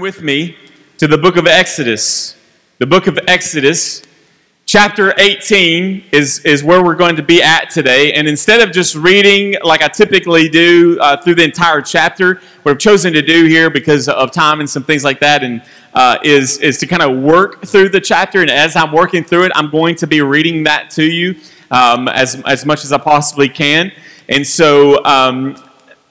with me to the book of Exodus. The book of Exodus, chapter 18, is, is where we're going to be at today. And instead of just reading like I typically do uh, through the entire chapter, what I've chosen to do here because of time and some things like that, and uh, is, is to kind of work through the chapter. And as I'm working through it, I'm going to be reading that to you um, as, as much as I possibly can. And so, um,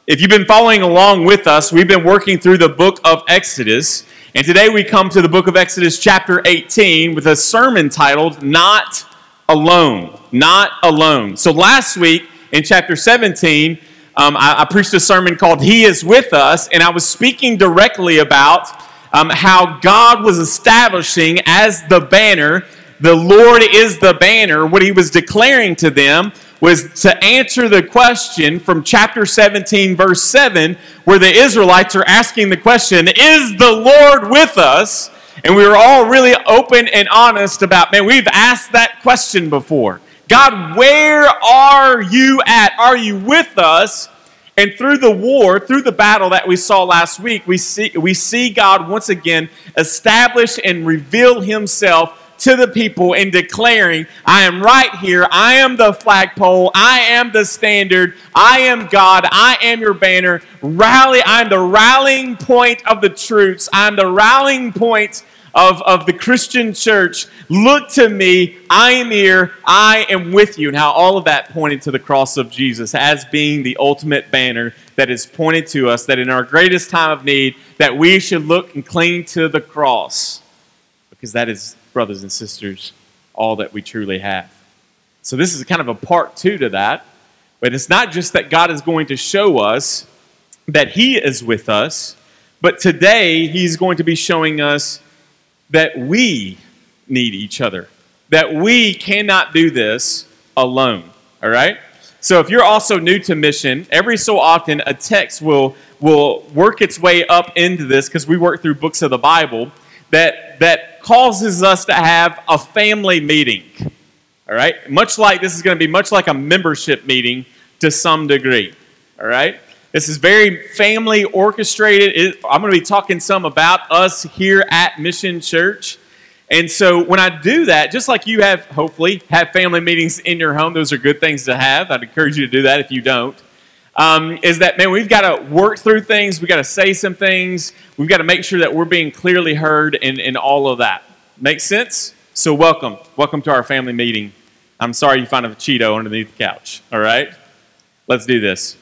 if you've been following along with us, we've been working through the book of Exodus. And today we come to the book of Exodus, chapter 18, with a sermon titled Not Alone. Not Alone. So last week in chapter 17, um, I, I, preached a sermon called He is With Us, and I was speaking directly about um, how God was establishing as the banner, the Lord is the banner, what He was declaring to them was to answer the question from chapter 17, verse 7, where the Israelites are asking the question, Is the Lord with us? And we were all really open and honest about, man, we've asked that question before. God, where are you at? Are you with us? And through the war, through the battle that we saw last week, we see, we see God once again establish and reveal himself to the people and declaring, I am right here. I am the flagpole. I am the standard. I am God. I am your banner. Rally. I'm the rallying point of the troops. I'm the rallying point of, of the Christian church. Look to me. I am here. I am with you. And how all of that pointed to the cross of Jesus as being the ultimate banner that is pointed to us that in our greatest time of need that we should look and cling to the cross because that is brothers and sisters, all that we truly have. So, this is kind of a part two to that. But it's not just that God is going to show us that He is with us, but today He's going to be showing us that we need each other, that we cannot do this alone. All right? So if you're also new to mission, every so often a text will, will work its way up into this because we work through books of the Bible that, that causes us to have a family meeting. All right? Much like this is going to be much like a membership meeting to some degree. All right? This is very family orchestrated. It, I'm going to be talking some about us here at Mission Church. And so when I do that, just like you have, hopefully, have family meetings in your home, those are good things to have. I'd encourage you to do that if you don't um, is that, man, we've got to work through things. We've got to say some things. We've got to make sure that we're being clearly heard in, in all of that. Make sense? So, welcome. Welcome to our family meeting. I'm sorry you found a Cheeto underneath the couch. All right? Let's do this.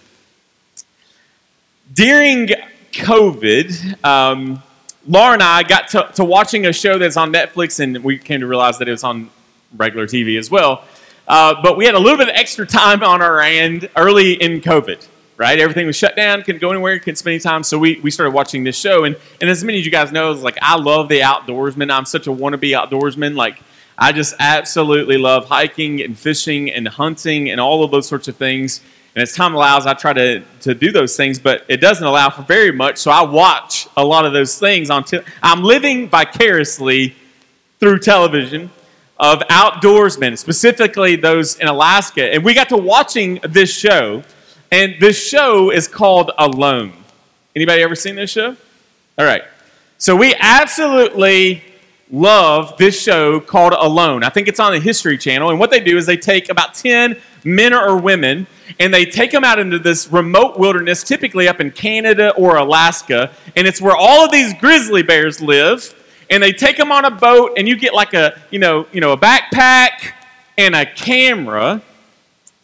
During COVID, um, Laura and I got to, to watching a show that's on Netflix, and we came to realize that it was on regular TV as well. Uh, but we had a little bit of extra time on our end early in COVID, right? Everything was shut down, couldn't go anywhere, couldn't spend any time. So we, we started watching this show. And, and as many of you guys know, it's like I love the outdoorsman. I'm such a wannabe outdoorsman. Like, I just absolutely love hiking and fishing and hunting and all of those sorts of things. And as time allows, I try to, to do those things, but it doesn't allow for very much. So I watch a lot of those things on. Te- I'm living vicariously through television of outdoorsmen, specifically those in Alaska. And we got to watching this show, and this show is called Alone. Anybody ever seen this show? All right. So we absolutely love this show called Alone. I think it's on the History Channel. And what they do is they take about 10 men or women and they take them out into this remote wilderness, typically up in Canada or Alaska. And it's where all of these grizzly bears live and they take them on a boat, and you get like a, you know, you know, a backpack and a camera.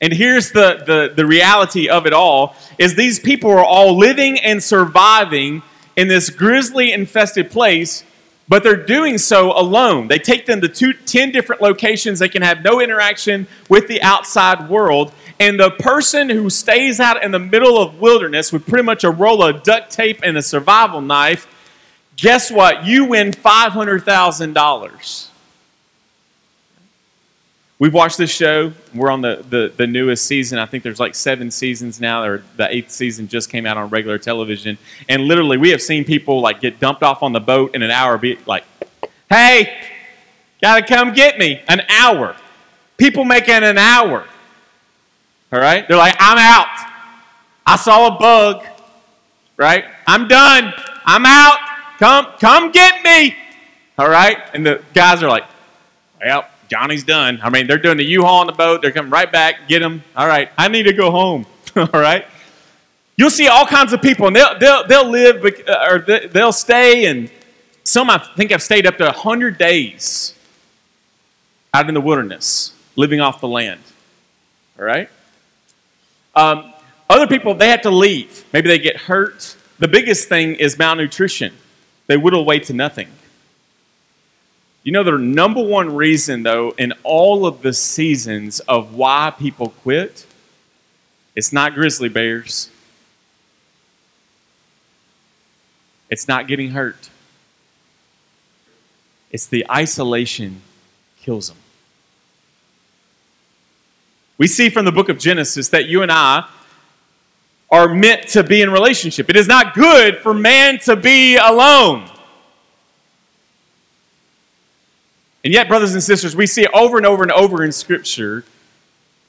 And here's the, the, the reality of it all is these people are all living and surviving in this grizzly infested place, but they're doing so alone. They take them to two, 10 different locations. They can have no interaction with the outside world. And the person who stays out in the middle of wilderness with pretty much a roll of duct tape and a survival knife guess what? You win $500,000. We've watched this show. We're on the, the, the, newest season. I think there's like seven seasons now, or the eighth season just came out on regular television. And literally, we have seen people like get dumped off on the boat in an hour, be like, hey, gotta come get me. An hour. People making an hour. All right? They're like, I'm out. I saw a bug. Right? I'm done. I'm out. Come, come get me. All right? And the guys are like, well, Johnny's done. I mean, they're doing the U-Haul on the boat. They're coming right back, get him. All right, I need to go home. all right? You'll see all kinds of people, and they'll, they'll, they'll live, uh, or they'll stay, and some I think have stayed up to 100 days out in the wilderness, living off the land. All right? Um, other people, they have to leave. Maybe they get hurt. The biggest thing is malnutrition. They whittle away to nothing. You know, the number one reason, though, in all of the seasons of why people quit, it's not grizzly bears. It's not getting hurt. It's the isolation kills them. We see from the book of Genesis that you and I are meant to be in relationship. It is not good for man to be alone. And yet, brothers and sisters, we see over and over and over in Scripture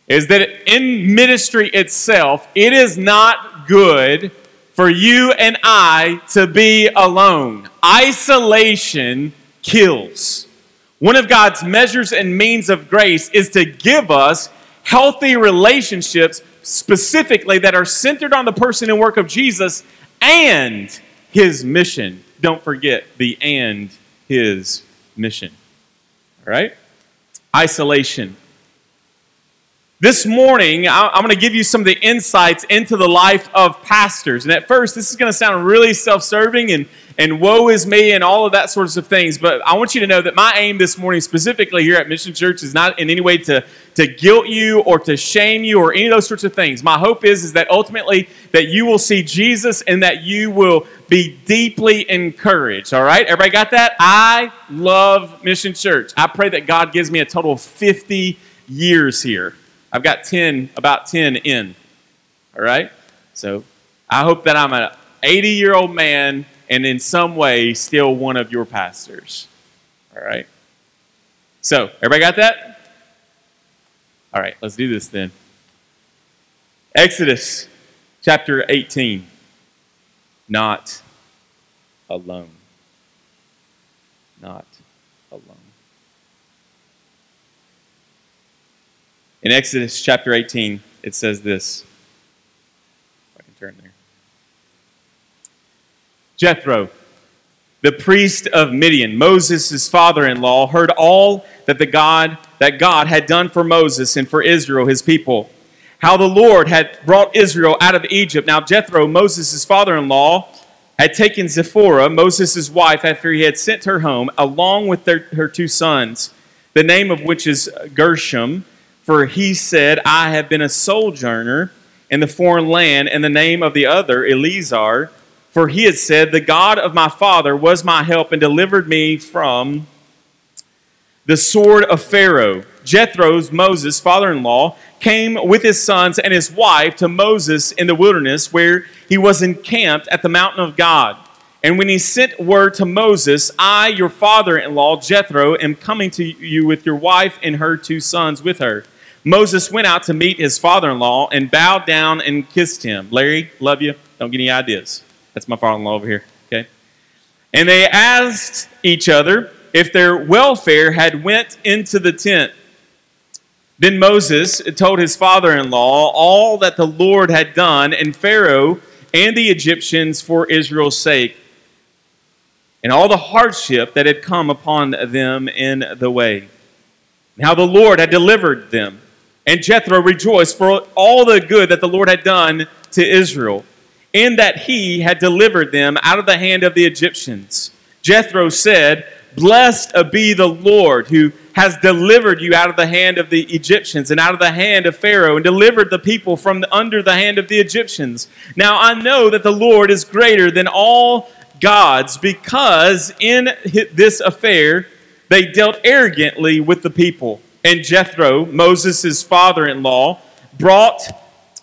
is that in ministry itself, it is not good for you and I to be alone. Isolation kills. One of God's measures and means of grace is to give us healthy relationships, specifically that are centered on the person and work of Jesus and his mission. Don't forget the and his mission. All right? Isolation. This morning, I'm going to give you some of the insights into the life of pastors. And at first, this is going to sound really self serving and, and woe is me and all of that sorts of things. But I want you to know that my aim this morning, specifically here at Mission Church, is not in any way to, to guilt you or to shame you or any of those sorts of things. My hope is, is that ultimately that you will see Jesus and that you will be deeply encouraged. All right? Everybody got that? I love Mission Church. I pray that God gives me a total of 50 years here. I've got 10, about 10 in. All right? So I hope that I'm an 80 year old man and in some way still one of your pastors. All right? So, everybody got that? All right, let's do this then. Exodus chapter 18. Not alone. Not alone. In Exodus chapter 18, it says this. I can turn there. Jethro, the priest of Midian, Moses' father-in-law, heard all that the God that God had done for Moses and for Israel, his people. How the Lord had brought Israel out of Egypt. Now Jethro, Moses' father-in-law, had taken Zipporah, Moses' wife, after he had sent her home, along with their, her two sons, the name of which is Gershom, for he said, I have been a sojourner in the foreign land, and the name of the other, Eliezer, for he had said, The God of my father was my help and delivered me from the sword of Pharaoh. Jethro's, Moses' father in law, came with his sons and his wife to Moses in the wilderness, where he was encamped at the mountain of God. And when he sent word to Moses, I, your father in law, Jethro, am coming to you with your wife and her two sons with her. Moses went out to meet his father in law and bowed down and kissed him. Larry, love you. Don't get any ideas. That's my father in law over here. Okay? And they asked each other if their welfare had went into the tent. Then Moses told his father in law all that the Lord had done and Pharaoh and the Egyptians for Israel's sake, and all the hardship that had come upon them in the way, how the Lord had delivered them and Jethro rejoiced for all the good that the Lord had done to Israel, in that he had delivered them out of the hand of the Egyptians. Jethro said, Blessed be the Lord who has delivered you out of the hand of the Egyptians and out of the hand of Pharaoh and delivered the people from the, under the hand of the Egyptians. Now I know that the Lord is greater than all gods because in this affair they dealt arrogantly with the people and Jethro, Moses' father in law, brought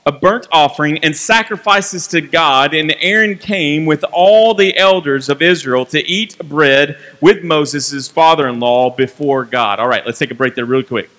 a burnt offering and sacrifices to God, and Aaron came with all the elders of Israel to eat bread with Moses' father in law before God. All right, let's take a break there, real quick.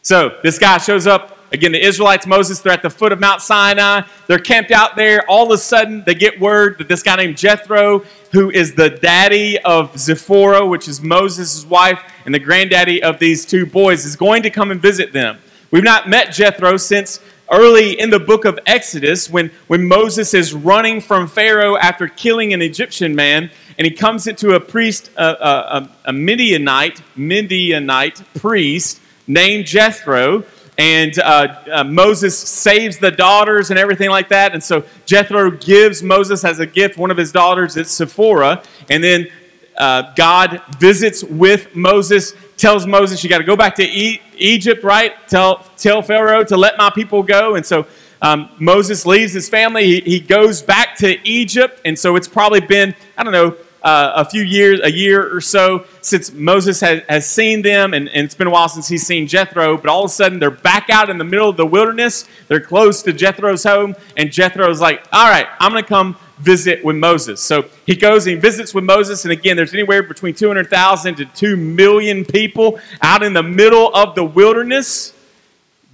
So, this guy shows up. Again, the Israelites, Moses, they're at the foot of Mount Sinai. They're camped out there. All of a sudden, they get word that this guy named Jethro who is the daddy of Zipporah, which is Moses' wife, and the granddaddy of these two boys, is going to come and visit them. We've not met Jethro since early in the book of Exodus when, when Moses is running from Pharaoh after killing an Egyptian man, and he comes into a priest, a, a, a Midianite, Midianite priest named Jethro, and uh, uh, Moses saves the daughters and everything like that. And so Jethro gives Moses as a gift one of his daughters, it's Zipporah. And then uh, God visits with Moses, tells Moses, You got to go back to e- Egypt, right? Tell, tell Pharaoh to let my people go. And so um, Moses leaves his family. He, he goes back to Egypt. And so it's probably been, I don't know, uh, a few years, a year or so since Moses has, has seen them, and, and, it's been a while since he's seen Jethro, but all of a sudden they're back out in the middle of the wilderness. They're close to Jethro's home, and Jethro's like, All right, I'm going to come visit with Moses. So he goes and he visits with Moses, and again, there's anywhere between 200,000 to 2 million people out in the middle of the wilderness.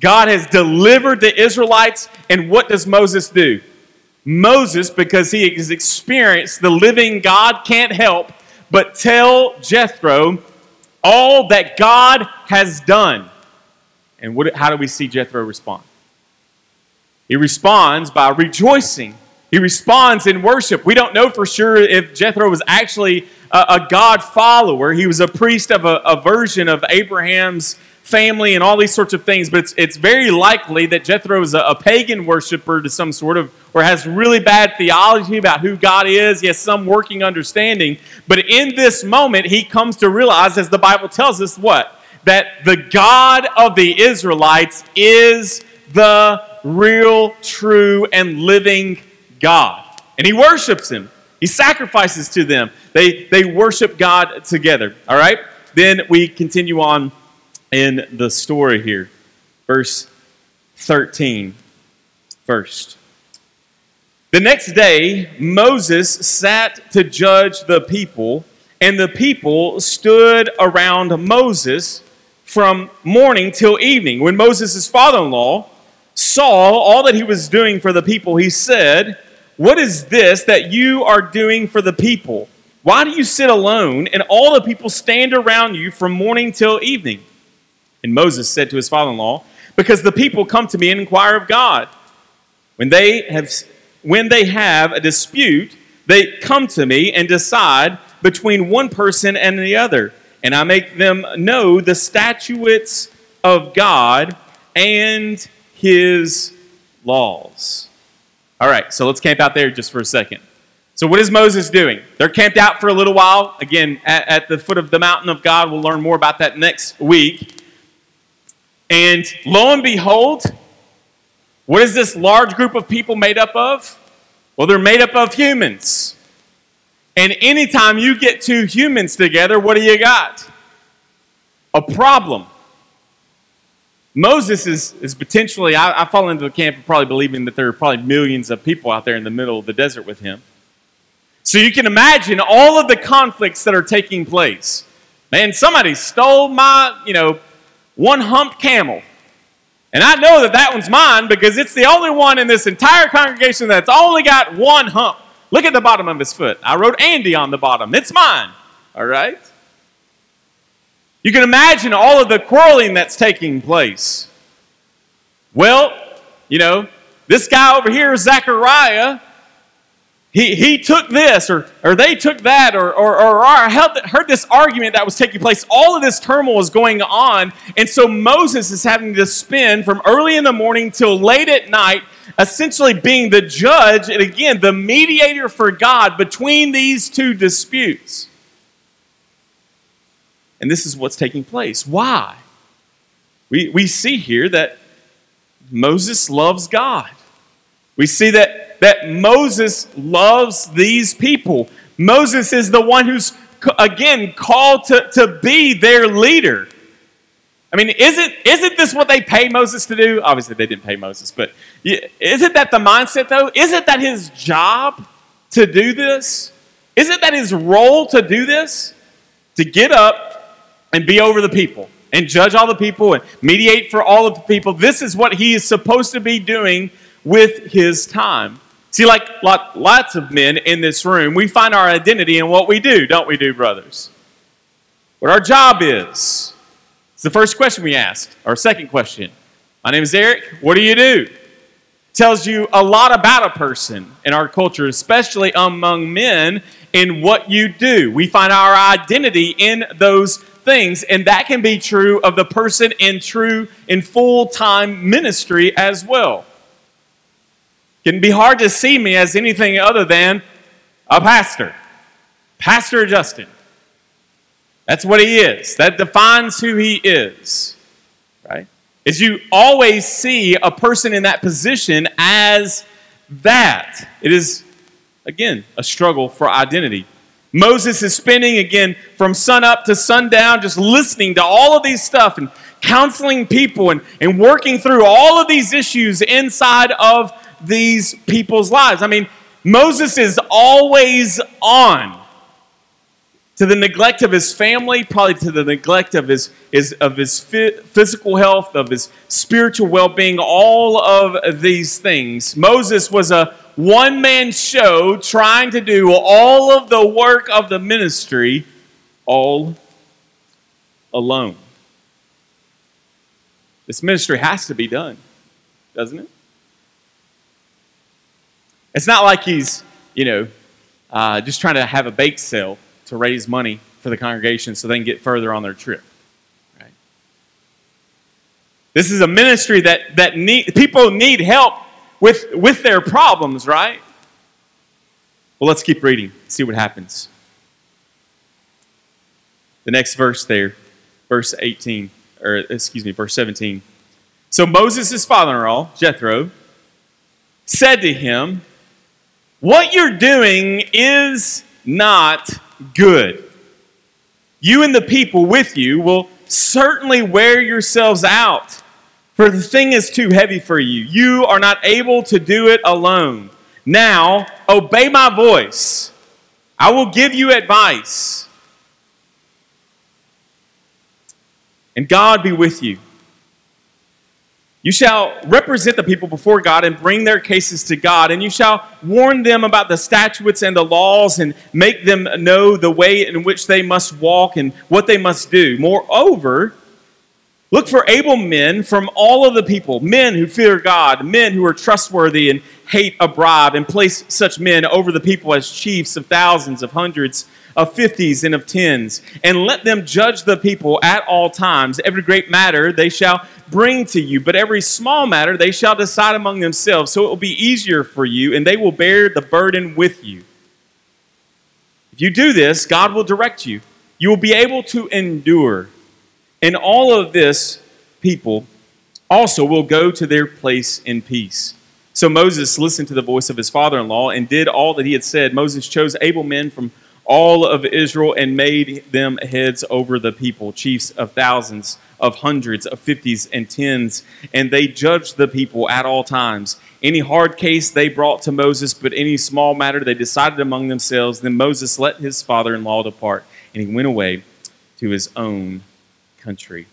God has delivered the Israelites, and what does Moses do? Moses, because he has experienced the living God, can't help but tell Jethro all that God has done. And what, how do we see Jethro respond? He responds by rejoicing. He responds in worship. We don't know for sure if Jethro was actually a, a God follower. He was a priest of a, a version of Abraham's family and all these sorts of things, but it's, it's very likely that Jethro is a, a, pagan worshiper to some sort of, or has really bad theology about who God is. He has some working understanding. But in this moment, he comes to realize, as the Bible tells us, what? That the God of the Israelites is the real, true, and living God. And he worships him. He sacrifices to them. They, they worship God together. All right? Then we continue on in the story here. Verse 13 first. The next day, Moses sat to judge the people, and the people stood around Moses from morning till evening. When Moses' father in law saw all that he was doing for the people, he said, What is this that you are doing for the people? Why do you sit alone and all the people stand around you from morning till evening? And Moses said to his father in law, Because the people come to me and inquire of God. When they have, when they have a dispute, they come to me and decide between one person and the other. And I make them know the statutes of God and his laws. All right, so let's camp out there just for a second. So, what is Moses doing? They're camped out for a little while. Again, at, at the foot of the mountain of God. We'll learn more about that next week. And lo and behold, what is this large group of people made up of? Well, they're made up of humans. And anytime you get two humans together, what do you got? A problem. Moses is, is potentially, I, I fall into the camp of probably believing that there are probably millions of people out there in the middle of the desert with him. So you can imagine all of the conflicts that are taking place. Man, somebody stole my, you know, one hump camel. And I know that that one's mine because it's the only one in this entire congregation that's only got one hump. Look at the bottom of his foot. I wrote Andy on the bottom. It's mine. All right? You can imagine all of the quarreling that's taking place. Well, you know, this guy over here, Zechariah, he, he took this or, or they took that or, or, or, heard, heard this argument that was taking place. All of this turmoil was going on. And so Moses is having to spend from early in the morning till late at night, essentially being the judge and again, the mediator for God between these two disputes. And this is what's taking place. Why? We, we see here that Moses loves God. We see that that Moses loves these people. Moses is the one who's, again, called to, to be their leader. I mean, isn't, isn't this what they pay Moses to do? Obviously, they didn't pay Moses, but isn't that the mindset, though? Isn't that his job to do this? Isn't that his role to do this? To get up and be over the people and judge all the people and mediate for all of the people. This is what he is supposed to be doing with his time. See, like like lots of men in this room, we find our identity in what we do, don't we do, brothers? What our job is. It's the first question we ask. Our second question. My name is Eric. What do you do? Tells you a lot about a person in our culture, especially among men, in what you do. We find our identity in those things, and that can be true of the person in true, in full time ministry as well. Can be hard to see me as anything other than a pastor. Pastor Justin. That's what he is. That defines who he is. Right? Is you always see a person in that position as that. It is, again, a struggle for identity. Moses is spending, again, from sun up to sundown, just listening to all of these stuff and counseling people and, and working through all of these issues inside of these people's lives. I mean, Moses is always on to the neglect of his family, probably to the neglect of his, his, of his physical health, of his spiritual well being, all of these things. Moses was a one man show trying to do all of the work of the ministry all alone. This ministry has to be done, doesn't it? It's not like he's, you know, uh, just trying to have a bake sale to raise money for the congregation so they can get further on their trip. Right? This is a ministry that, that need, people need help with, with their problems, right? Well, let's keep reading, see what happens. The next verse there, verse 18, or excuse me, verse 17. So Moses' father in law, Jethro, said to him, what you're doing is not good. You and the people with you will certainly wear yourselves out, for the thing is too heavy for you. You are not able to do it alone. Now, obey my voice. I will give you advice. And God be with you. You shall represent the people before God and bring their cases to God, and you shall warn them about the statutes and the laws and make them know the way in which they must walk and what they must do. Moreover, look for able men from all of the people, men who fear God, men who are trustworthy and hate a bribe, and place such men over the people as chiefs of thousands, of hundreds, of fifties, and of tens, and let them judge the people at all times. Every great matter they shall bring to you, but every small matter they shall decide among themselves. So it will be easier for you, and they will bear the burden with you. If you do this, God will direct you. You will be able to endure. And all of this people also will go to their place in peace. So Moses listened to the voice of his father in law and did all that he had said. Moses chose able men from all of Israel and made them heads over the people, chiefs of thousands, of hundreds, of fifties, and tens. And they judged the people at all times. Any hard case they brought to Moses, but any small matter they decided among themselves. Then Moses let his father in law depart, and he went away to his own country.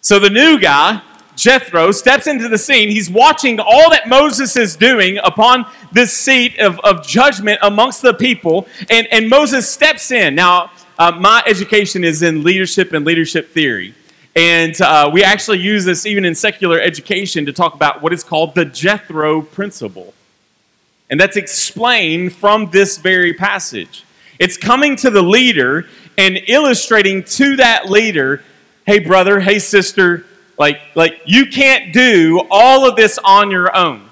So the new guy Jethro steps into the scene. He's watching all that Moses is doing upon this seat of, of judgment amongst the people, and, and Moses steps in. Now, uh, my education is in leadership and leadership theory. And uh, we actually use this even in secular education to talk about what is called the Jethro principle. And that's explained from this very passage. It's coming to the leader and illustrating to that leader hey, brother, hey, sister, like, like you can't do all of this on your own.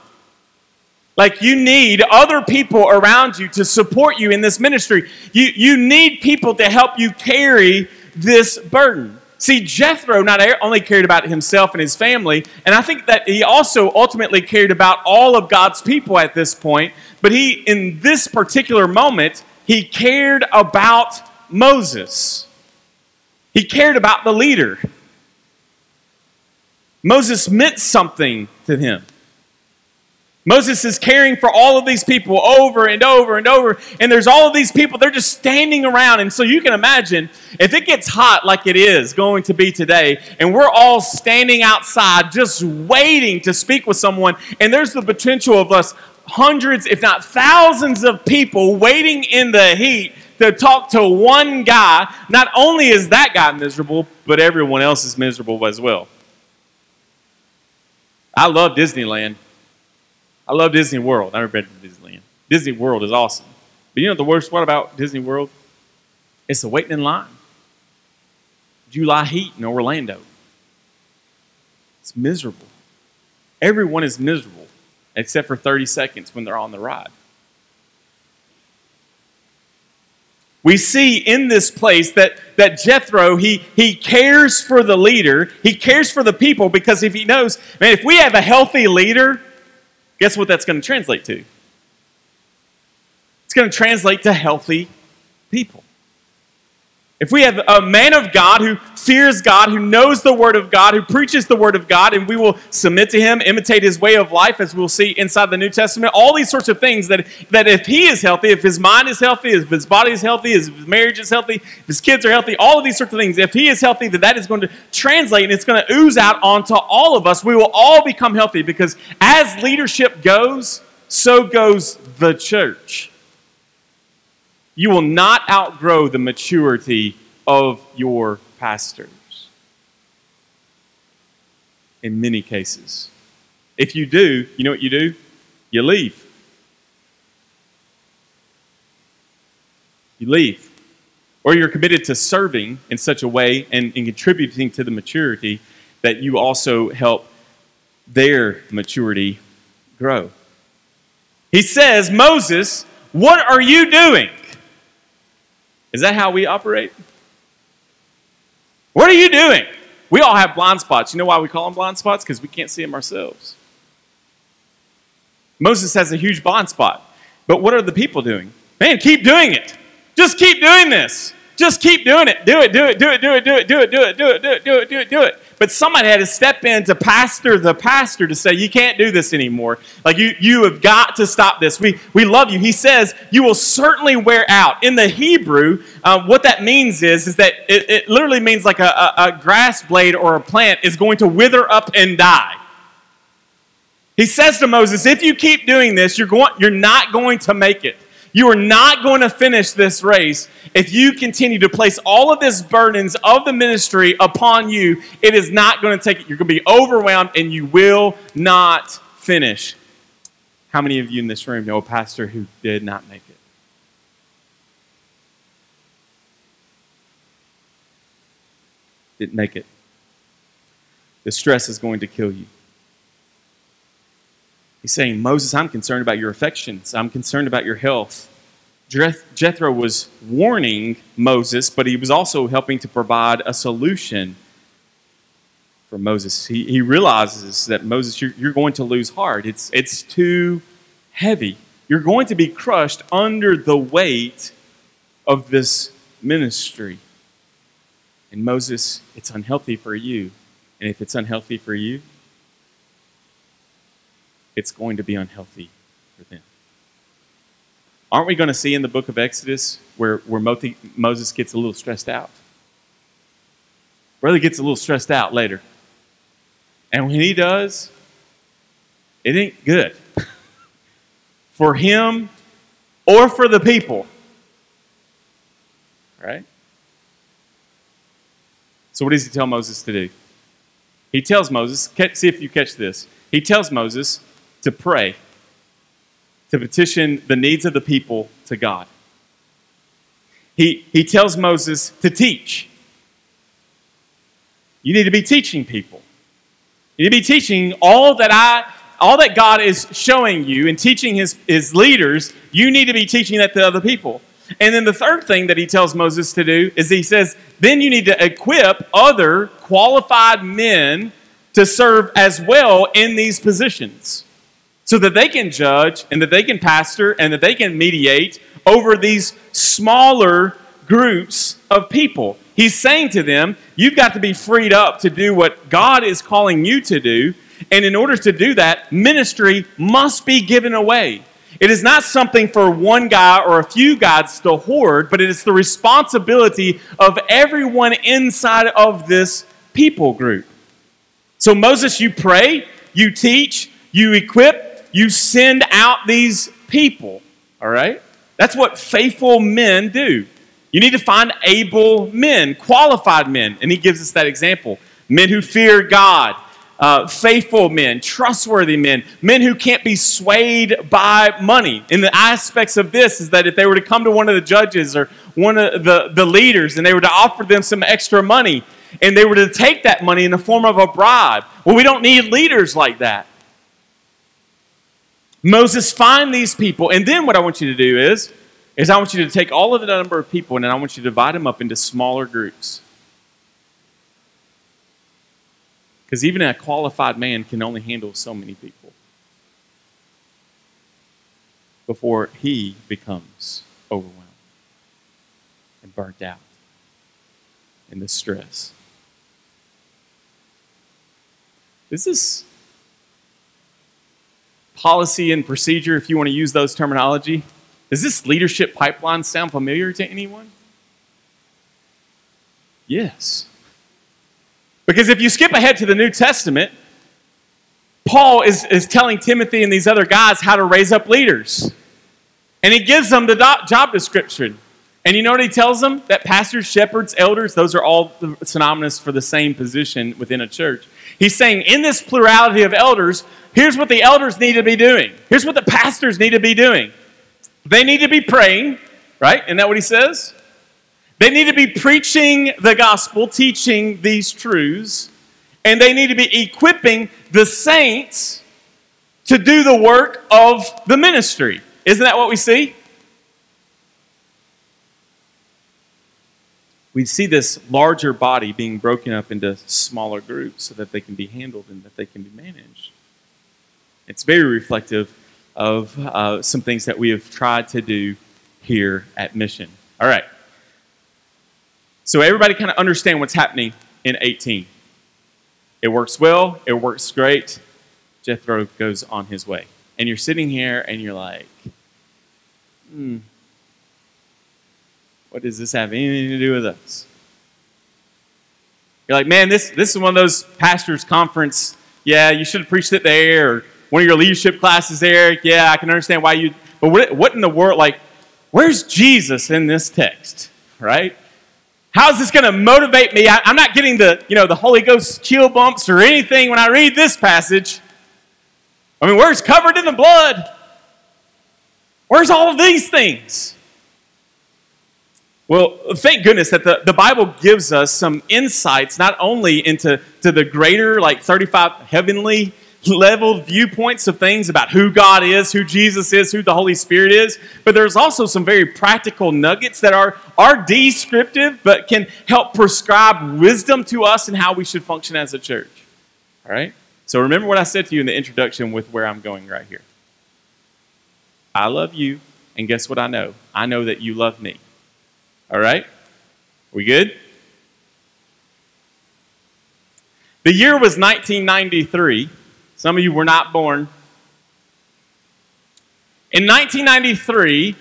Like you need other people around you to support you in this ministry. You, you need people to help you carry this burden. See, Jethro not only cared about himself and his family, and I think that he also ultimately cared about all of God's people at this point, but he, in this particular moment, he cared about Moses. He cared about the leader. Moses meant something to him. Moses is caring for all of these people over and over and over. And there's all of these people, they're just standing around. And so you can imagine if it gets hot like it is going to be today, and we're all standing outside just waiting to speak with someone, and there's the potential of us hundreds, if not thousands of people waiting in the heat to talk to one guy. Not only is that guy miserable, but everyone else is miserable as well. I love Disneyland. I love Disney World. I've never been to Disneyland. Disney World is awesome. But you know the worst part about Disney World? It's the waiting in line. July heat in Orlando. It's miserable. Everyone is miserable except for 30 seconds when they're on the ride. We see in this place that, that Jethro, he, he cares for the leader, he cares for the people because if he knows, man, if we have a healthy leader, Guess what that's going to translate to? It's going to translate to healthy people. If we have a man of God who fears God, who knows the Word of God, who preaches the Word of God, and we will submit to him, imitate his way of life, as we'll see inside the New Testament, all these sorts of things that, that if he is healthy, if his mind is healthy, if his body is healthy, if his marriage is healthy, if his kids are healthy, all of these sorts of things, if he is healthy, that that is going to translate and it's going to ooze out onto all of us. We will all become healthy because as leadership goes, so goes the church. You will not outgrow the maturity of your pastors. In many cases. If you do, you know what you do? You leave. You leave. Or you're committed to serving in such a way and, and contributing to the maturity that you also help their maturity grow. He says, Moses, what are you doing? Is that how we operate? What are you doing? We all have blind spots. You know why we call them blind spots? Because we can't see them ourselves. Moses has a huge blind spot. But what are the people doing? Man, keep doing it. Just keep doing this. Just keep doing it. Do it, do it, do it, do it, do it, do it, do it, do it, do it, do it, do it, do it. But somebody had to step in to pastor the pastor to say, you can't do this anymore. Like, you, you have got to stop this. We, we love you. He says, you will certainly wear out. In the Hebrew, uh, what that means is, is that it, it literally means like a, a, a grass blade or a plant is going to wither up and die. He says to Moses, if you keep doing this, you're, going, you're not going to make it. You are not going to finish this race if you continue to place all of this burdens of the ministry upon you. It is not going to take it. You're going to be overwhelmed and you will not finish. How many of you in this room know a pastor who did not make it? Didn't make it. The stress is going to kill you. He's saying, Moses, I'm concerned about your affections. I'm concerned about your health. Jethro was warning Moses, but he was also helping to provide a solution for Moses. He, he realizes that Moses, you're, you're going to lose heart. It's, it's too heavy. You're going to be crushed under the weight of this ministry. And Moses, it's unhealthy for you. And if it's unhealthy for you, it's going to be unhealthy for them. Aren't we going to see in the book of Exodus where, where Moses gets a little stressed out? Brother gets a little stressed out later. And when he does, it ain't good for him or for the people. Right? So, what does he tell Moses to do? He tells Moses, see if you catch this. He tells Moses to pray, to petition the needs of the people to God. He, he tells Moses to teach. You need to be teaching people. You need to be teaching all that I all that God is showing you and teaching his, his leaders, you need to be teaching that to other people. And then the third thing that he tells Moses to do is he says, then you need to equip other qualified men to serve as well in these positions so that they can judge and that they can pastor and that they can mediate over these smaller groups of people. He's saying to them, You've got to be freed up to do what God is calling you to do. And in order to do that, ministry must be given away. It is not something for one guy or a few guys to hoard, but it is the responsibility of everyone inside of this people group. So, Moses, you pray, you teach, you equip, you send out these people, all right? That's what faithful men do. You need to find able men, qualified men. And he gives us that example men who fear God, uh, faithful men, trustworthy men, men who can't be swayed by money. And the aspects of this is that if they were to come to one of the judges or one of the, the leaders and they were to offer them some extra money and they were to take that money in the form of a bribe, well, we don't need leaders like that. Moses, find these people. And then what I want you to do is, is I want you to take all of the number of people and then I want you to divide them up into smaller groups. Because even a qualified man can only handle so many people before he becomes overwhelmed and burnt out in the stress. Is this policy and procedure, if you want to use those terminology, does this leadership pipeline sound familiar to anyone? Yes. Because if you skip ahead to the New Testament, Paul is, is telling Timothy and these other guys how to raise up leaders. And he gives them the do- job description. And you know what he tells them? That pastors, shepherds, elders, those are all synonymous for the same position within a church. He's saying, in this plurality of elders, here's what the elders need to be doing. Here's what the pastors need to be doing. They need to be praying, right? Isn't that what he says? They need to be preaching the gospel, teaching these truths, and they need to be equipping the saints to do the work of the ministry. Isn't that what we see? We see this larger body being broken up into smaller groups so that they can be handled and that they can be managed. It's very reflective of uh, some things that we have tried to do here at Mission. All right. So everybody kind of understand what's happening in 18. It works well, it works great. Jethro goes on his way. And you're sitting here and you're like, hmm, what does this have anything to do with us? You're like, man, this, this is one of those pastors' conference. Yeah, you should have preached it there, or one of your leadership classes there. Yeah, I can understand why you. But what, what in the world? Like, where's Jesus in this text? Right? How is this going to motivate me? I, I'm not getting the you know the Holy Ghost chill bumps or anything when I read this passage. I mean, where's covered in the blood? Where's all of these things? Well, thank goodness that the, the Bible gives us some insights not only into to the greater, like 35 heavenly level viewpoints of things about who God is, who Jesus is, who the Holy Spirit is, but there's also some very practical nuggets that are, are descriptive but can help prescribe wisdom to us and how we should function as a church. All right? So remember what I said to you in the introduction with where I'm going right here. I love you, and guess what I know? I know that you love me. All right? We good? The year was 1993. Some of you were not born. In 1993,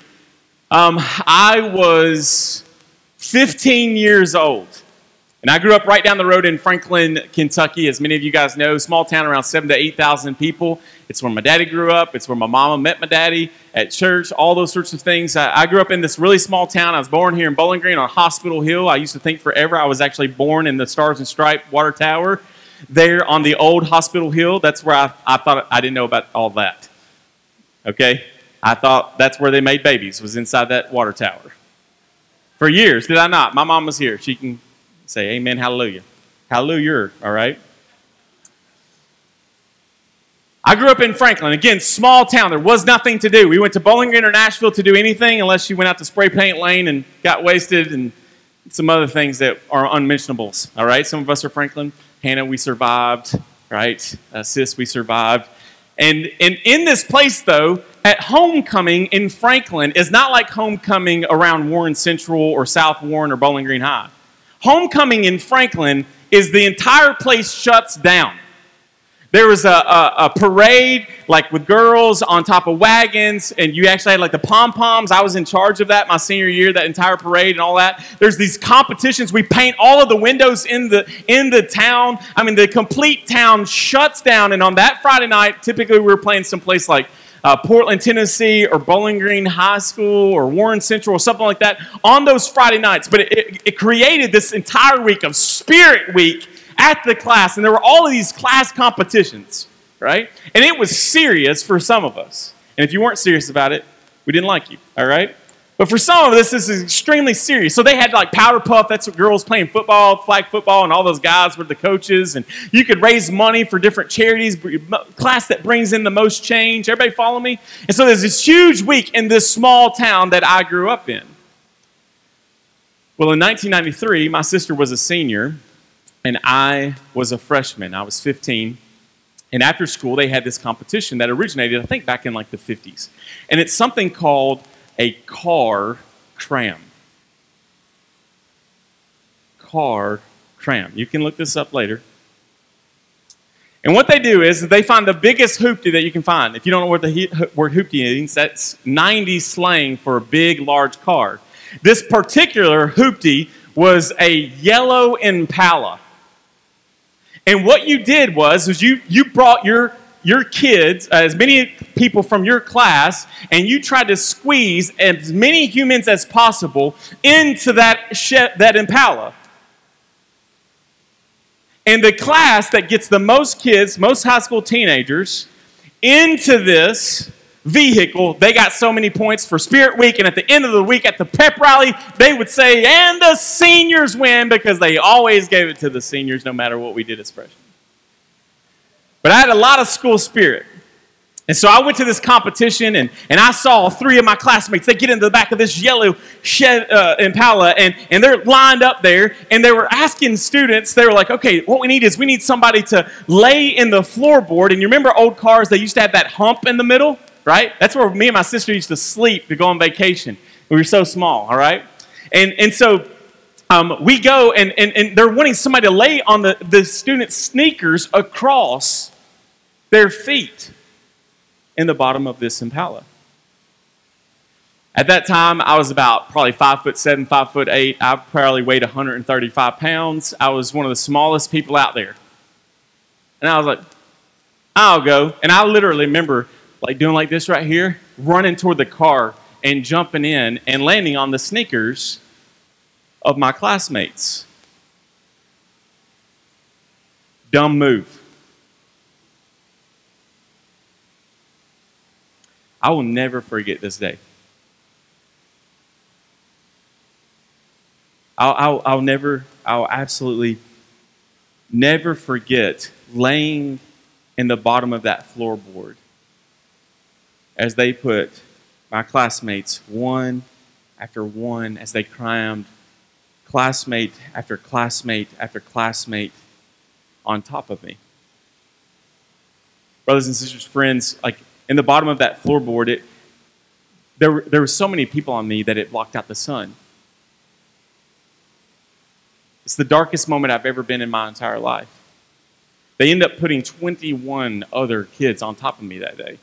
um, I was 15 years old. And I grew up right down the road in Franklin, Kentucky. As many of you guys know, small town around seven to 8,000 people. It's where my daddy grew up. It's where my mama met my daddy at church, all those sorts of things. I, I grew up in this really small town. I was born here in Bowling Green on Hospital Hill. I used to think forever I was actually born in the Stars and Stripe Water Tower there on the old Hospital Hill. That's where I, I thought I didn't know about all that. Okay? I thought that's where they made babies, was inside that water tower. For years, did I not? My mom was here. She can Say amen, hallelujah. Hallelujah, all right? I grew up in Franklin. Again, small town. There was nothing to do. We went to Bowling Green or Nashville to do anything unless you went out to spray paint lane and got wasted and some other things that are unmentionables. All right? Some of us are Franklin. Hannah, we survived. Right? Uh, sis, we survived. And, and in this place, though, at homecoming in Franklin is not like homecoming around Warren Central or South Warren or Bowling Green High. Homecoming in Franklin is the entire place shuts down. There was a, a, a, parade, like with girls on top of wagons, and you actually had like the pom poms. I was in charge of that my senior year, that entire parade and all that. There's these competitions. We paint all of the windows in the in the town. I mean, the complete town shuts down. And on that Friday night, typically we were playing someplace like uh, Portland, Tennessee, or Bowling Green High School, or Warren Central, or something like that on those Friday nights. But it, it, it created this entire week of Spirit Week at the class, and there were all of these class competitions, right? And it was serious for some of us. And if you weren't serious about it, we didn't like you, all right? But for some of us, this is extremely serious. So they had like powder puff, that's what girls playing football, flag football, and all those guys were the coaches. And you could raise money for different charities, uh, class that brings in the most change. Everybody follow me? And so there's this huge week in this small town that I grew up in. Well, in 1993, my sister was a senior, and I was a freshman. I was 15. And after school, they had this competition that originated, I think, back in like the 50s. And it's something called a car cram. Car cram. You can look this up later. And what they do is they find the biggest hoopty that you can find. If you don't know what the word hoopty means, that's 90 slang for a big, large car. This particular hoopty was a yellow Impala. And what you did was, was you, you brought your, your kids, uh, as many people from your class, and you tried to squeeze as many humans as possible into that, that Impala. And the class that gets the most kids, most high school teenagers, into this vehicle, they got so many points for Spirit Week. And at the end of the week at the pep rally, they would say, and the seniors win because they always gave it to the seniors no matter what we did as freshmen. But I had a lot of school spirit. And so I went to this competition and, and I saw three of my classmates. They get into the back of this yellow shed, uh, Impala and, and they're lined up there and they were asking students, they were like, okay, what we need is we need somebody to lay in the floorboard. And you remember old cars, they used to have that hump in the middle? right? That's where me and my sister used to sleep to go on vacation. We were so small, all right? And, and so um, we go, and, and, and they're wanting somebody to lay on the, the student's sneakers across their feet in the bottom of this Impala. At that time, I was about probably five foot seven, five foot eight. I probably weighed 135 pounds. I was one of the smallest people out there. And I was like, I'll go. And I literally remember like doing like this right here, running toward the car and jumping in and landing on the sneakers of my classmates. Dumb move. I will never forget this day. I'll, I'll, I'll never, I'll absolutely never forget laying in the bottom of that floorboard as they put my classmates one after one as they crammed classmate after classmate after classmate on top of me. Brothers and sisters, friends, like in the bottom of that floorboard, it there, there were so many people on me that it blocked out the sun. It's the darkest moment I've ever been in my entire life. They end up putting 21 other kids on top of me that day.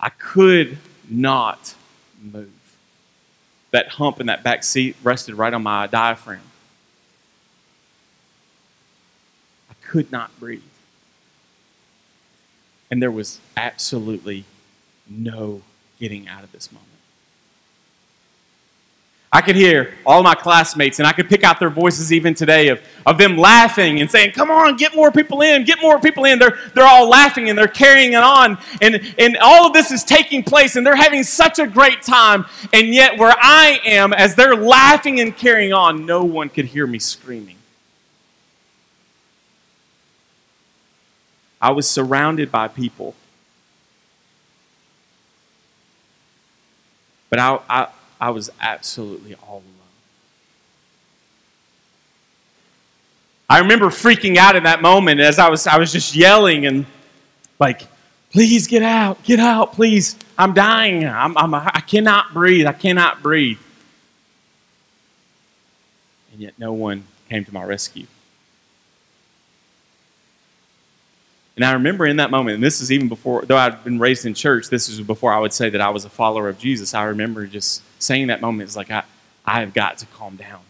I could not move. That hump in that back seat rested right on my diaphragm. I could not breathe. And there was absolutely no getting out of this moment. I could hear all my classmates, and I could pick out their voices even today of, of them laughing and saying, Come on, get more people in, get more people in. They're, they're all laughing and they're carrying it on. And, and all of this is taking place, and they're having such a great time. And yet, where I am, as they're laughing and carrying on, no one could hear me screaming. I was surrounded by people. But I, I I was absolutely all alone. I remember freaking out in that moment as I was, I was just yelling and like, please get out, get out, please. I'm dying. I'm, I'm, I cannot breathe. I cannot breathe. And yet no one came to my rescue. And I remember in that moment, and this is even before, though I'd been raised in church, this is before I would say that I was a follower of Jesus. I remember just saying that moment, it's like, I, I have got to calm down.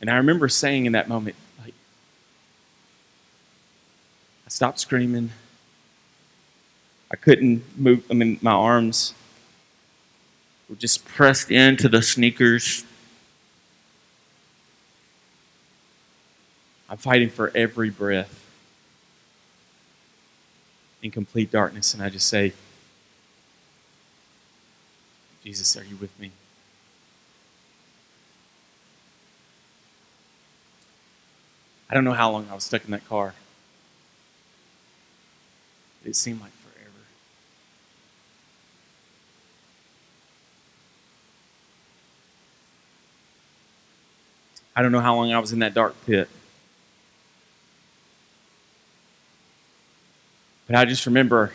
And I remember saying in that moment, like, I stopped screaming. I couldn't move, I mean, my arms were just pressed into the sneakers. I'm fighting for every breath in complete darkness, and I just say, Jesus, are you with me? I don't know how long I was stuck in that car. It seemed like forever. I don't know how long I was in that dark pit. But I just remember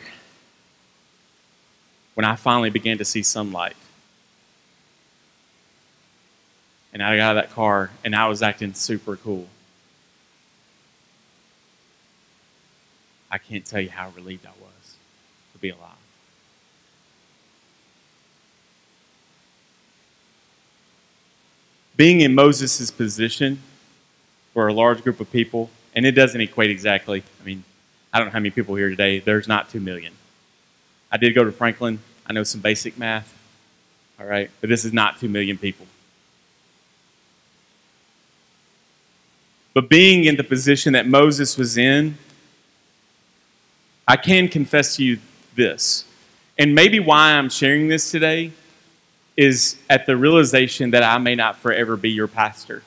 when I finally began to see sunlight. And I got out of that car and I was acting super cool. I can't tell you how relieved I was to be alive. Being in Moses' position for a large group of people, and it doesn't equate exactly. I mean, I don't know how many people here today. There's not 2 million. I did go to Franklin. I know some basic math. All right. But this is not 2 million people. But being in the position that Moses was in, I can confess to you this. And maybe why I'm sharing this today is at the realization that I may not forever be your pastor.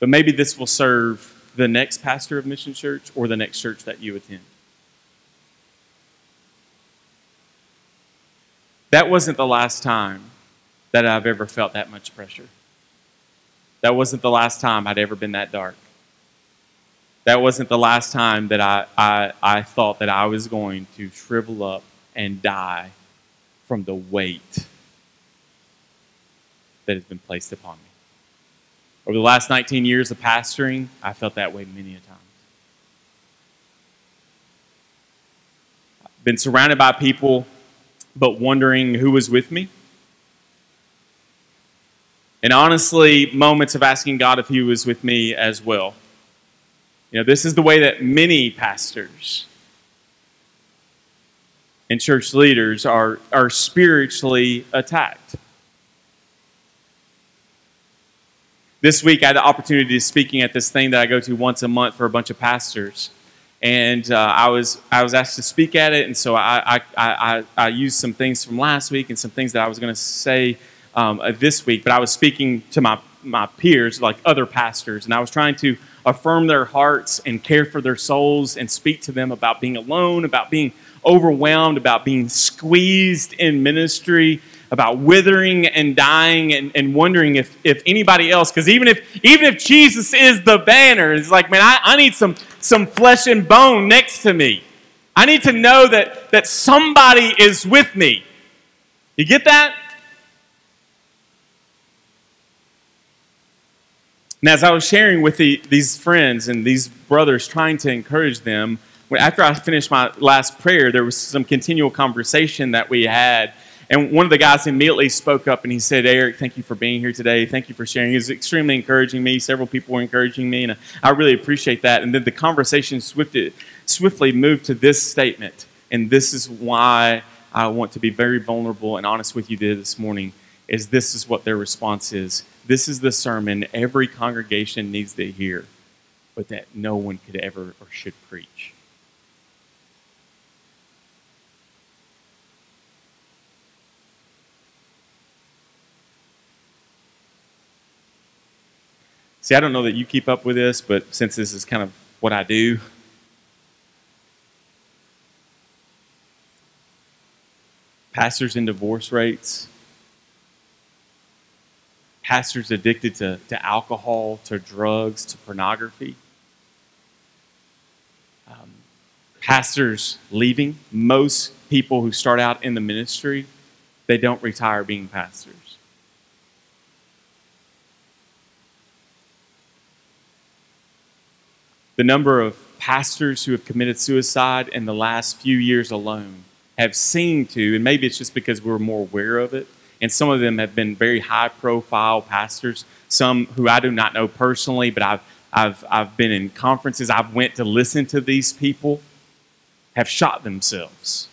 But maybe this will serve the next pastor of Mission Church or the next church that you attend. That wasn't the last time that I've ever felt that much pressure. That wasn't the last time I'd ever been that dark. That wasn't the last time that I, I, I thought that I was going to shrivel up and die from the weight that has been placed upon me. Over the last 19 years of pastoring, I felt that way many a time. I've been surrounded by people, but wondering who was with me. And honestly, moments of asking God if He was with me as well. You know, this is the way that many pastors and church leaders are, are spiritually attacked. This week, I had the opportunity to speaking at this thing that I go to once a month for a bunch of pastors. And uh, I, was, I was asked to speak at it, and so I, I, I, I used some things from last week and some things that I was going to say um, uh, this week. But I was speaking to my, my peers, like other pastors, and I was trying to affirm their hearts and care for their souls and speak to them about being alone, about being overwhelmed, about being squeezed in ministry, about withering and dying and, and wondering if, if anybody else, because even if even if Jesus is the banner, it's like, man, I, I need some some flesh and bone next to me. I need to know that, that somebody is with me. You get that? And as I was sharing with the, these friends and these brothers, trying to encourage them, after I finished my last prayer, there was some continual conversation that we had and one of the guys immediately spoke up and he said, Eric, thank you for being here today. Thank you for sharing. He was extremely encouraging me. Several people were encouraging me, and I really appreciate that. And then the conversation swiftly, swiftly moved to this statement. And this is why I want to be very vulnerable and honest with you this morning, is this is what their response is. This is the sermon every congregation needs to hear, but that no one could ever or should preach. See, I don't know that you keep up with this, but since this is kind of what I do, pastors in divorce rates, pastors addicted to, to alcohol, to drugs, to pornography, um, pastors leaving. Most people who start out in the ministry, they don't retire being pastors. The number of pastors who have committed suicide in the last few years alone have seemed to, and maybe it's just because we're more aware of it, and some of them have been very high profile pastors, some who I do not know personally, but I've, I've, I've been in conferences, I've went to listen to these people, have shot themselves.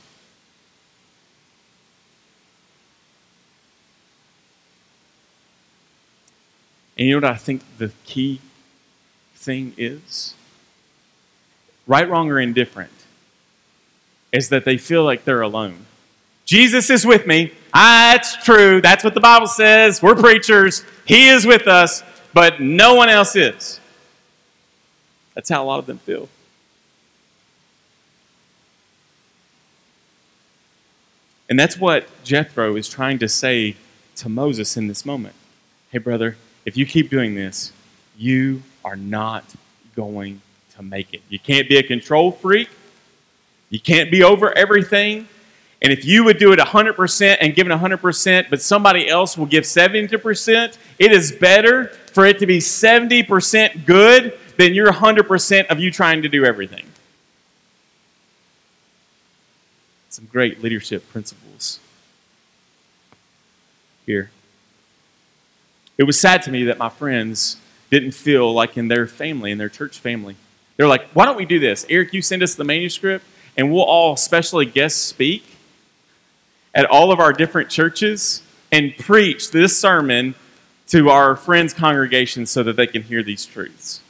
And you know what I think the key thing is? Right, wrong, or indifferent is that they feel like they're alone. Jesus is with me. Ah, that's true. That's what the Bible says. We're preachers. He is with us, but no one else is. That's how a lot of them feel. And that's what Jethro is trying to say to Moses in this moment. Hey, brother, if you keep doing this, you are not going make it. You can't be a control freak. You can't be over everything. And if you would do it 100% and give it 100%, but somebody else will give 70%, it is better for it to be 70% good than your 100% of you trying to do everything. Some great leadership principles here. It was sad to me that my friends didn't feel like in their family, in their church family, they're like, why don't we do this? Eric, you send us the manuscript and we'll all specially guest speak at all of our different churches and preach this sermon to our friends' congregations so that they can hear these truths.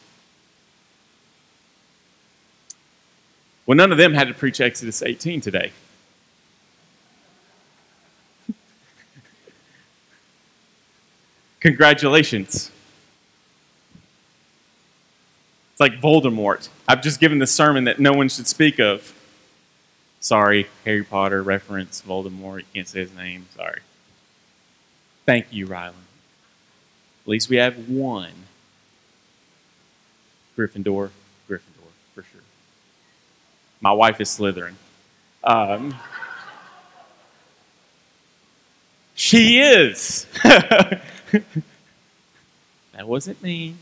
Well, none of them had to preach Exodus 18 today. Congratulations. It's like Voldemort. I've just given the sermon that no one should speak of. Sorry, Harry Potter reference, Voldemort. You can't say his name. Sorry. Thank you, Rylan. At least we have one. Gryffindor, Gryffindor, for sure. My wife is Slytherin. Um, she is. that wasn't me.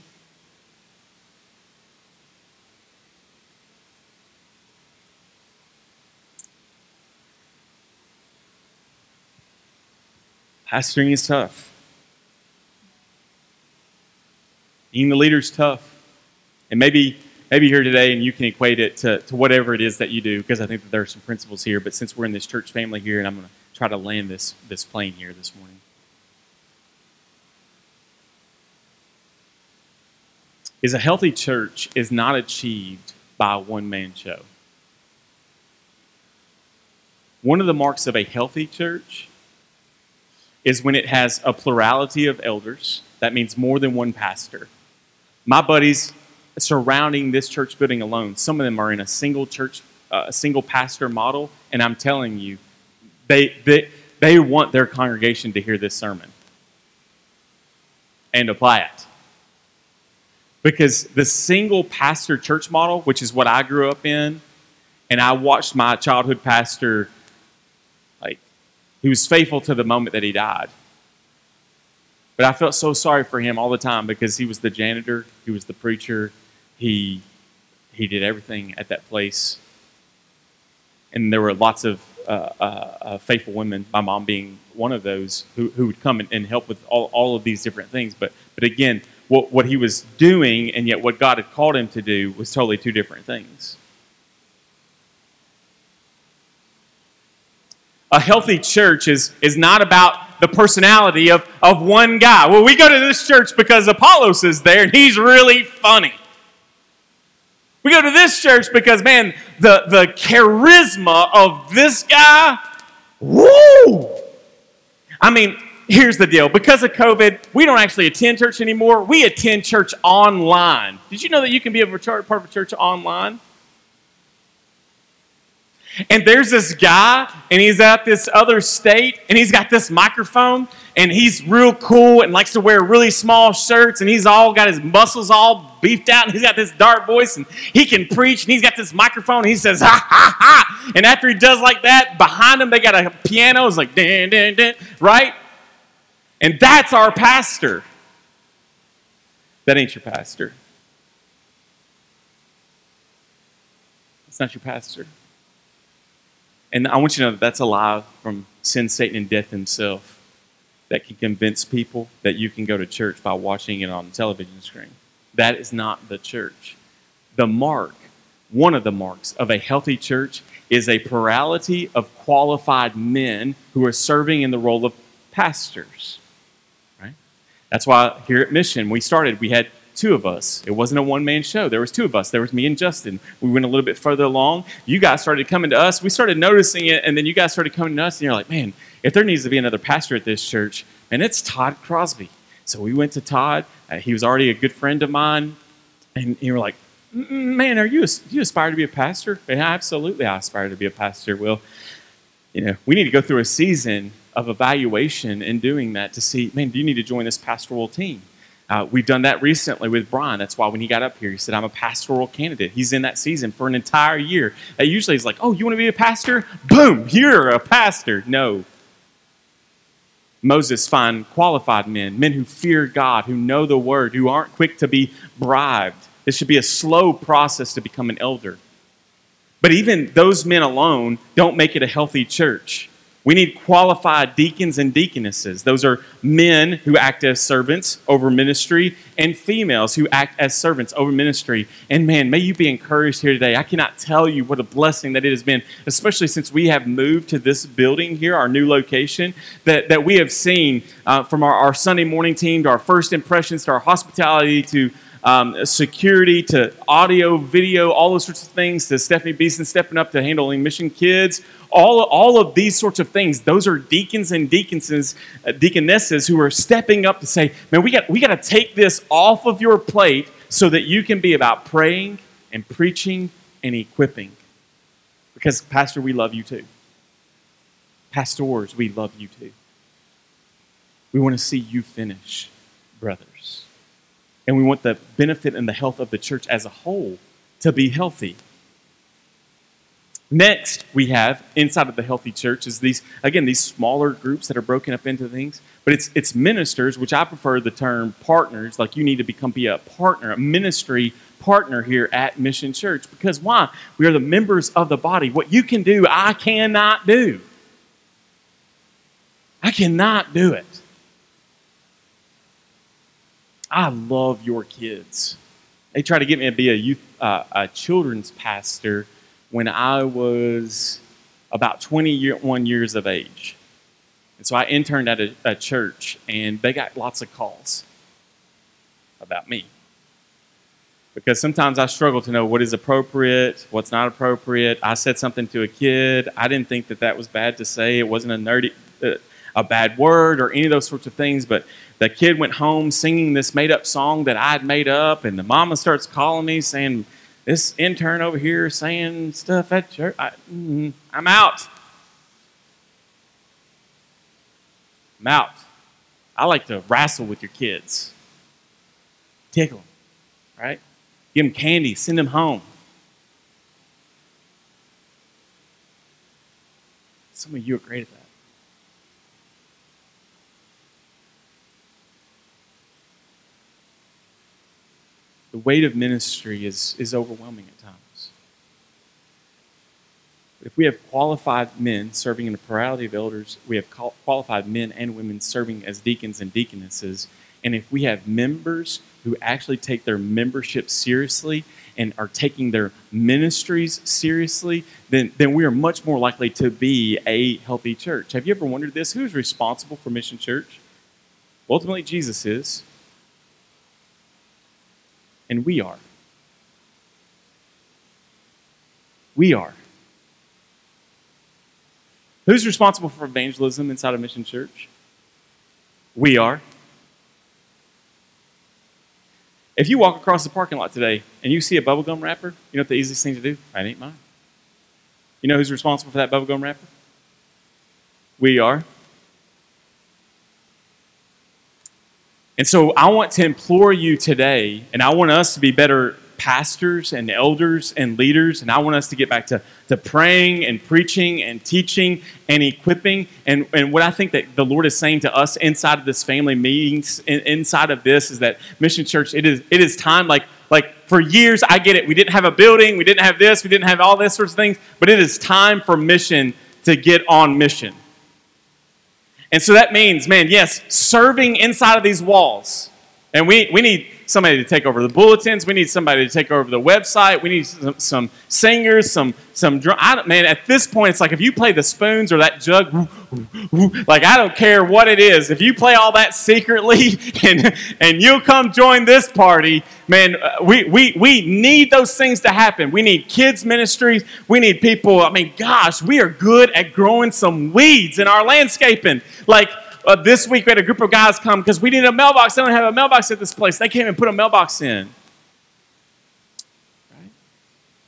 Pastoring is tough. Being the leader is tough. And maybe maybe here today and you can equate it to, to whatever it is that you do, because I think that there are some principles here. But since we're in this church family here, and I'm going to try to land this, this plane here this morning. Is a healthy church is not achieved by a one man show. One of the marks of a healthy church is when it has a plurality of elders. That means more than one pastor. My buddies surrounding this church building alone, some of them are in a single church, uh, a single pastor model, and I'm telling you, they, they, they want their congregation to hear this sermon and apply it. Because the single pastor church model, which is what I grew up in, and I watched my childhood pastor he was faithful to the moment that he died. But I felt so sorry for him all the time because he was the janitor, he was the preacher, he, he did everything at that place. And there were lots of uh, uh, uh, faithful women, my mom being one of those, who, who would come and, and help with all, all of these different things. But, but again, what, what he was doing and yet what God had called him to do was totally two different things. A healthy church is, is not about the personality of, of one guy. Well, we go to this church because Apollos is there and he's really funny. We go to this church because, man, the, the charisma of this guy, woo! I mean, here's the deal. Because of COVID, we don't actually attend church anymore. We attend church online. Did you know that you can be a part of a church online? And there's this guy, and he's at this other state, and he's got this microphone, and he's real cool and likes to wear really small shirts, and he's all got his muscles all beefed out, and he's got this dark voice, and he can preach, and he's got this microphone, and he says, ha, ha, ha. And after he does like that, behind him, they got a piano, it's like, dan, dan, dan, right? And that's our pastor. That ain't your pastor. It's not your pastor. And I want you to know that that's a lie from sin, Satan, and death himself that can convince people that you can go to church by watching it on the television screen. That is not the church. The mark, one of the marks of a healthy church, is a plurality of qualified men who are serving in the role of pastors. Right? That's why here at Mission, we started, we had two of us. It wasn't a one man show. There was two of us. There was me and Justin. We went a little bit further along. You guys started coming to us. We started noticing it, and then you guys started coming to us, and you're like, man, if there needs to be another pastor at this church, and it's Todd Crosby. So we went to Todd. Uh, he was already a good friend of mine, and you were like, man, are you you aspire to be a pastor? Absolutely, I aspire to be a pastor. Well, you know, we need to go through a season of evaluation in doing that to see, man, do you need to join this pastoral team? Uh, we've done that recently with Brian. That's why when he got up here, he said, I'm a pastoral candidate. He's in that season for an entire year. Usually is like, oh, you want to be a pastor? Boom, you're a pastor. No. Moses find qualified men, men who fear God, who know the word, who aren't quick to be bribed. This should be a slow process to become an elder. But even those men alone don't make it a healthy church. We need qualified deacons and deaconesses. Those are men who act as servants over ministry and females who act as servants over ministry. And man, may you be encouraged here today. I cannot tell you what a blessing that it has been, especially since we have moved to this building here, our new location, that, that we have seen uh, from our, our Sunday morning team to our first impressions to our hospitality to um, security to audio, video, all those sorts of things, to Stephanie Beeson stepping up to handling mission kids, all, all of these sorts of things, those are deacons and deaconesses, uh, deaconesses who are stepping up to say, man, we got, we got to take this off of your plate so that you can be about praying and preaching and equipping. Because, Pastor, we love you too. Pastors, we love you too. We want to see you finish, brother and we want the benefit and the health of the church as a whole to be healthy. Next, we have inside of the healthy church is these again these smaller groups that are broken up into things, but it's it's ministers, which I prefer the term partners. Like you need to become be a partner, a ministry partner here at Mission Church because why? We are the members of the body. What you can do, I cannot do. I cannot do it. I love your kids. They tried to get me to be a youth, uh, a children's pastor when I was about 21 years of age. And so I interned at a, a church, and they got lots of calls about me. Because sometimes I struggle to know what is appropriate, what's not appropriate. I said something to a kid. I didn't think that that was bad to say. It wasn't a nerdy, uh, a bad word or any of those sorts of things. But the kid went home singing this made up song that I'd made up, and the mama starts calling me saying, This intern over here saying stuff at church. I, mm, I'm out. I'm out. I like to wrestle with your kids, tickle them, right? Give them candy, send them home. Some of you are great at that. The weight of ministry is, is overwhelming at times. If we have qualified men serving in a plurality of elders, we have qualified men and women serving as deacons and deaconesses, and if we have members who actually take their membership seriously and are taking their ministries seriously, then, then we are much more likely to be a healthy church. Have you ever wondered this? Who's responsible for Mission Church? Ultimately, Jesus is and we are. We are. Who's responsible for evangelism inside of Mission Church? We are. If you walk across the parking lot today and you see a bubblegum wrapper, you know what the easiest thing to do? That ain't mine. You know who's responsible for that bubblegum wrapper? We are. And so I want to implore you today, and I want us to be better pastors and elders and leaders, and I want us to get back to, to praying and preaching and teaching and equipping. And, and what I think that the Lord is saying to us inside of this family meetings, inside of this, is that Mission Church, it is, it is time like Like for years, I get it. We didn't have a building, we didn't have this, we didn't have all this sorts of things, but it is time for mission to get on mission. And so that means, man, yes, serving inside of these walls. And we, we need somebody to take over the bulletins. We need somebody to take over the website. We need some, some singers, some some drum. Man, at this point, it's like if you play the spoons or that jug, like I don't care what it is. If you play all that secretly and and you'll come join this party, man, uh, we we we need those things to happen. We need kids ministries. We need people. I mean, gosh, we are good at growing some weeds in our landscaping. Like uh, this week we had a group of guys come because we needed a mailbox. They don't have a mailbox at this place. They came and put a mailbox in.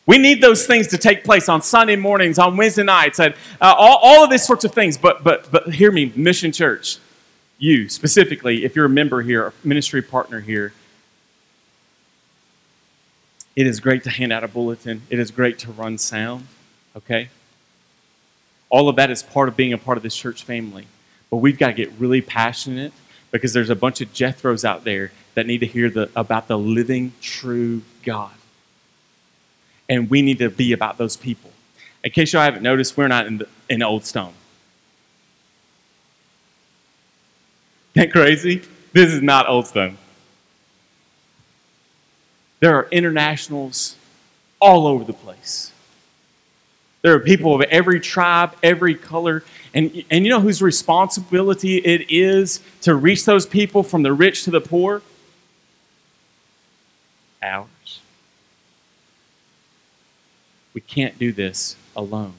We need those things to take place on Sunday mornings, on Wednesday nights, and uh, all, all of these sorts of things. But, but, but hear me, Mission Church, you specifically, if you're a member here, a ministry partner here, it is great to hand out a bulletin. It is great to run sound, okay? All of that is part of being a part of this church family. But we've got to get really passionate because there's a bunch of Jethros out there that need to hear the, about the living, true God. And we need to be about those people. In case you haven't noticed, we're not in, the, in Old Stone. Isn't that crazy? This is not Old Stone. There are internationals all over the place. There are people of every tribe, every color, and, and you know whose responsibility it is to reach those people from the rich to the poor? Ours. We can't do this alone.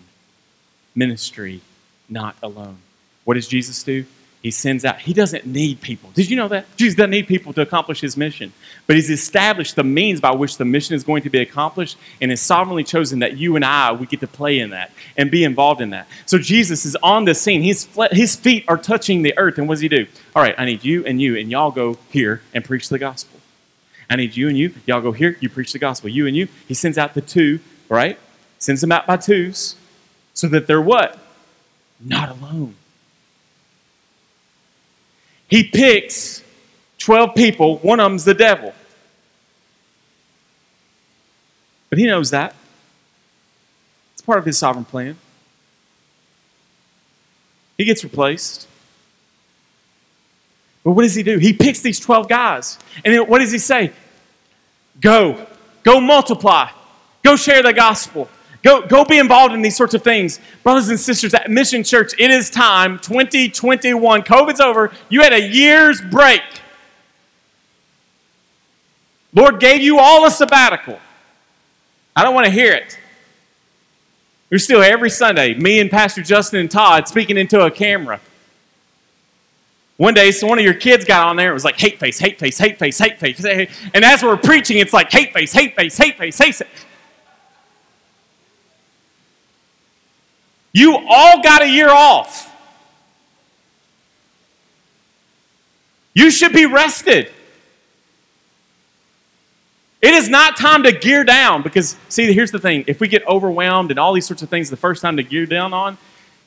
Ministry, not alone. What does Jesus do? He sends out, he doesn't need people. Did you know that? Jesus doesn't need people to accomplish his mission. But he's established the means by which the mission is going to be accomplished and has sovereignly chosen that you and I, we get to play in that and be involved in that. So Jesus is on the scene. His, his feet are touching the earth. And what does he do? All right, I need you and you, and y'all go here and preach the gospel. I need you and you. Y'all go here, you preach the gospel. You and you. He sends out the two, right? Sends them out by twos so that they're what? Not alone. He picks 12 people, one of them's the devil. But he knows that. It's part of his sovereign plan. He gets replaced. But what does he do? He picks these 12 guys. And what does he say? Go. Go multiply. Go share the gospel. Go, go be involved in these sorts of things. Brothers and sisters at Mission Church, it is time 2021. COVID's over. You had a year's break. Lord gave you all a sabbatical. I don't want to hear it. We're still every Sunday, me and Pastor Justin and Todd speaking into a camera. One day, so one of your kids got on there. It was like hate face, hate face, hate face, hate face. And as we're preaching, it's like hate face, hate face, hate face, hate face. You all got a year off. You should be rested. It is not time to gear down because, see, here's the thing. If we get overwhelmed and all these sorts of things, the first time to gear down on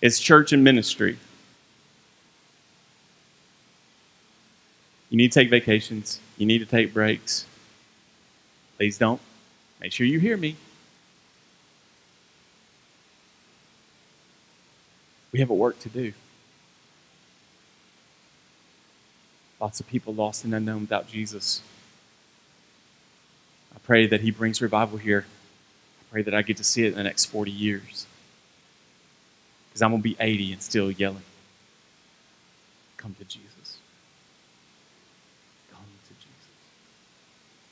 is church and ministry. You need to take vacations, you need to take breaks. Please don't. Make sure you hear me. We have a work to do. Lots of people lost and unknown without Jesus. I pray that He brings revival here. I pray that I get to see it in the next 40 years. Because I'm going to be 80 and still yelling. Come to Jesus. Come to Jesus.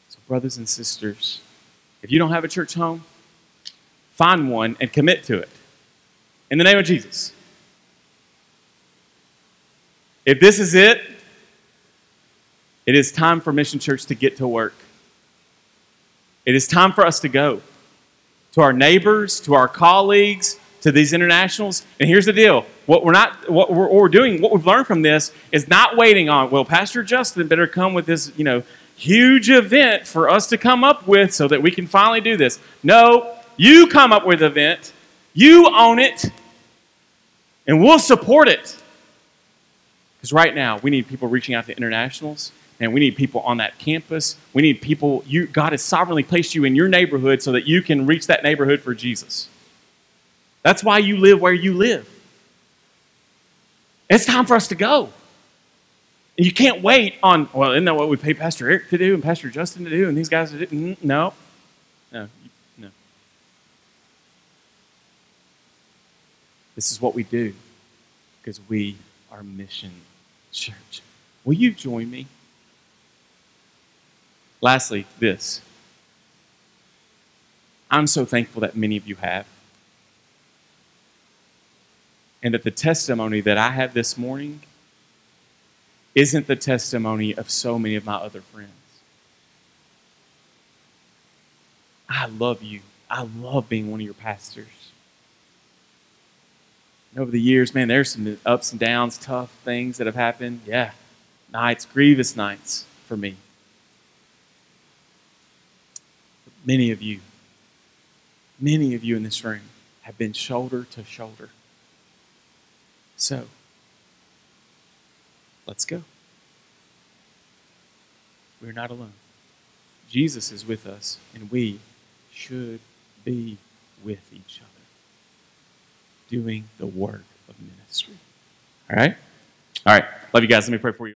So, brothers and sisters, if you don't have a church home, find one and commit to it. In the name of Jesus. If this is it, it is time for Mission Church to get to work. It is time for us to go to our neighbors, to our colleagues, to these internationals. And here's the deal: what we're not, what we're, what we're doing, what we've learned from this is not waiting on. Well, Pastor Justin better come with this, you know, huge event for us to come up with so that we can finally do this. No, you come up with the event, you own it, and we'll support it. Because right now, we need people reaching out to internationals, and we need people on that campus. We need people, you, God has sovereignly placed you in your neighborhood so that you can reach that neighborhood for Jesus. That's why you live where you live. It's time for us to go. And you can't wait on, well, isn't that what we pay Pastor Eric to do and Pastor Justin to do and these guys to do? Mm-hmm, no. No. No. This is what we do because we are mission church. Will you join me? Lastly, this. I'm so thankful that many of you have. And that the testimony that I have this morning isn't the testimony of so many of my other friends. I love you. I love being one of your pastors. Over the years, man, there's some ups and downs, tough things that have happened. Yeah, nights, grievous nights for me. Many of you, many of you in this room have been shoulder to shoulder. So, let's go. We're not alone. Jesus is with us, and we should be with each other, doing the work of ministry. All right? All right. Love you guys. Let me pray for you.